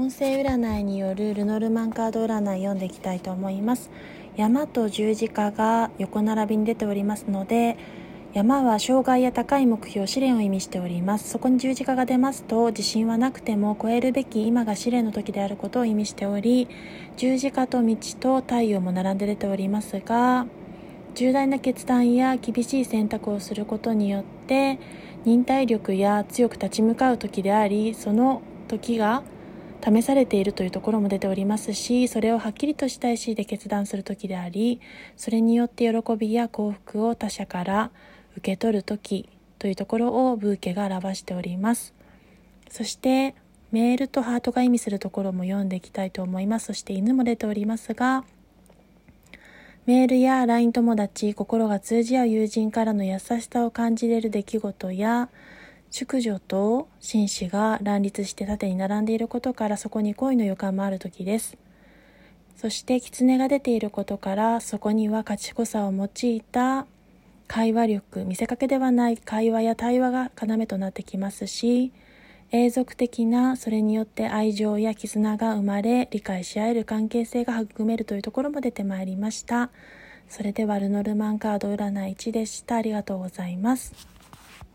音声占いによるルノルマンカード占い読んでいきたいと思います。山と十字架が横並びに出ておりますので山は障害や高い目標試練を意味しております。そこに十字架が出ますと自信はなくても超えるべき今が試練の時であることを意味しており十字架と道と太陽も並んで出ておりますが重大な決断や厳しい選択をすることによって忍耐力や強く立ち向かう時でありその時が試されているというところも出ておりますしそれをはっきりとした意思で決断する時でありそれによって喜びや幸福を他者から受け取る時というところをブーケが表しております。そしてメールとハートが意味するところも読んでいきたいと思います。そして犬も出ておりますがメールや LINE 友達心が通じ合う友人からの優しさを感じれる出来事や淑女と紳士が乱立して縦に並んでいることからそこに恋の予感もある時です。そして狐が出ていることからそこには賢さを用いた会話力見せかけではない会話や対話が要となってきますし永続的なそれによって愛情や絆が生まれ理解し合える関係性が育めるというところも出てまいりました。それではルノルマンカード占い1でした。ありがとうございます。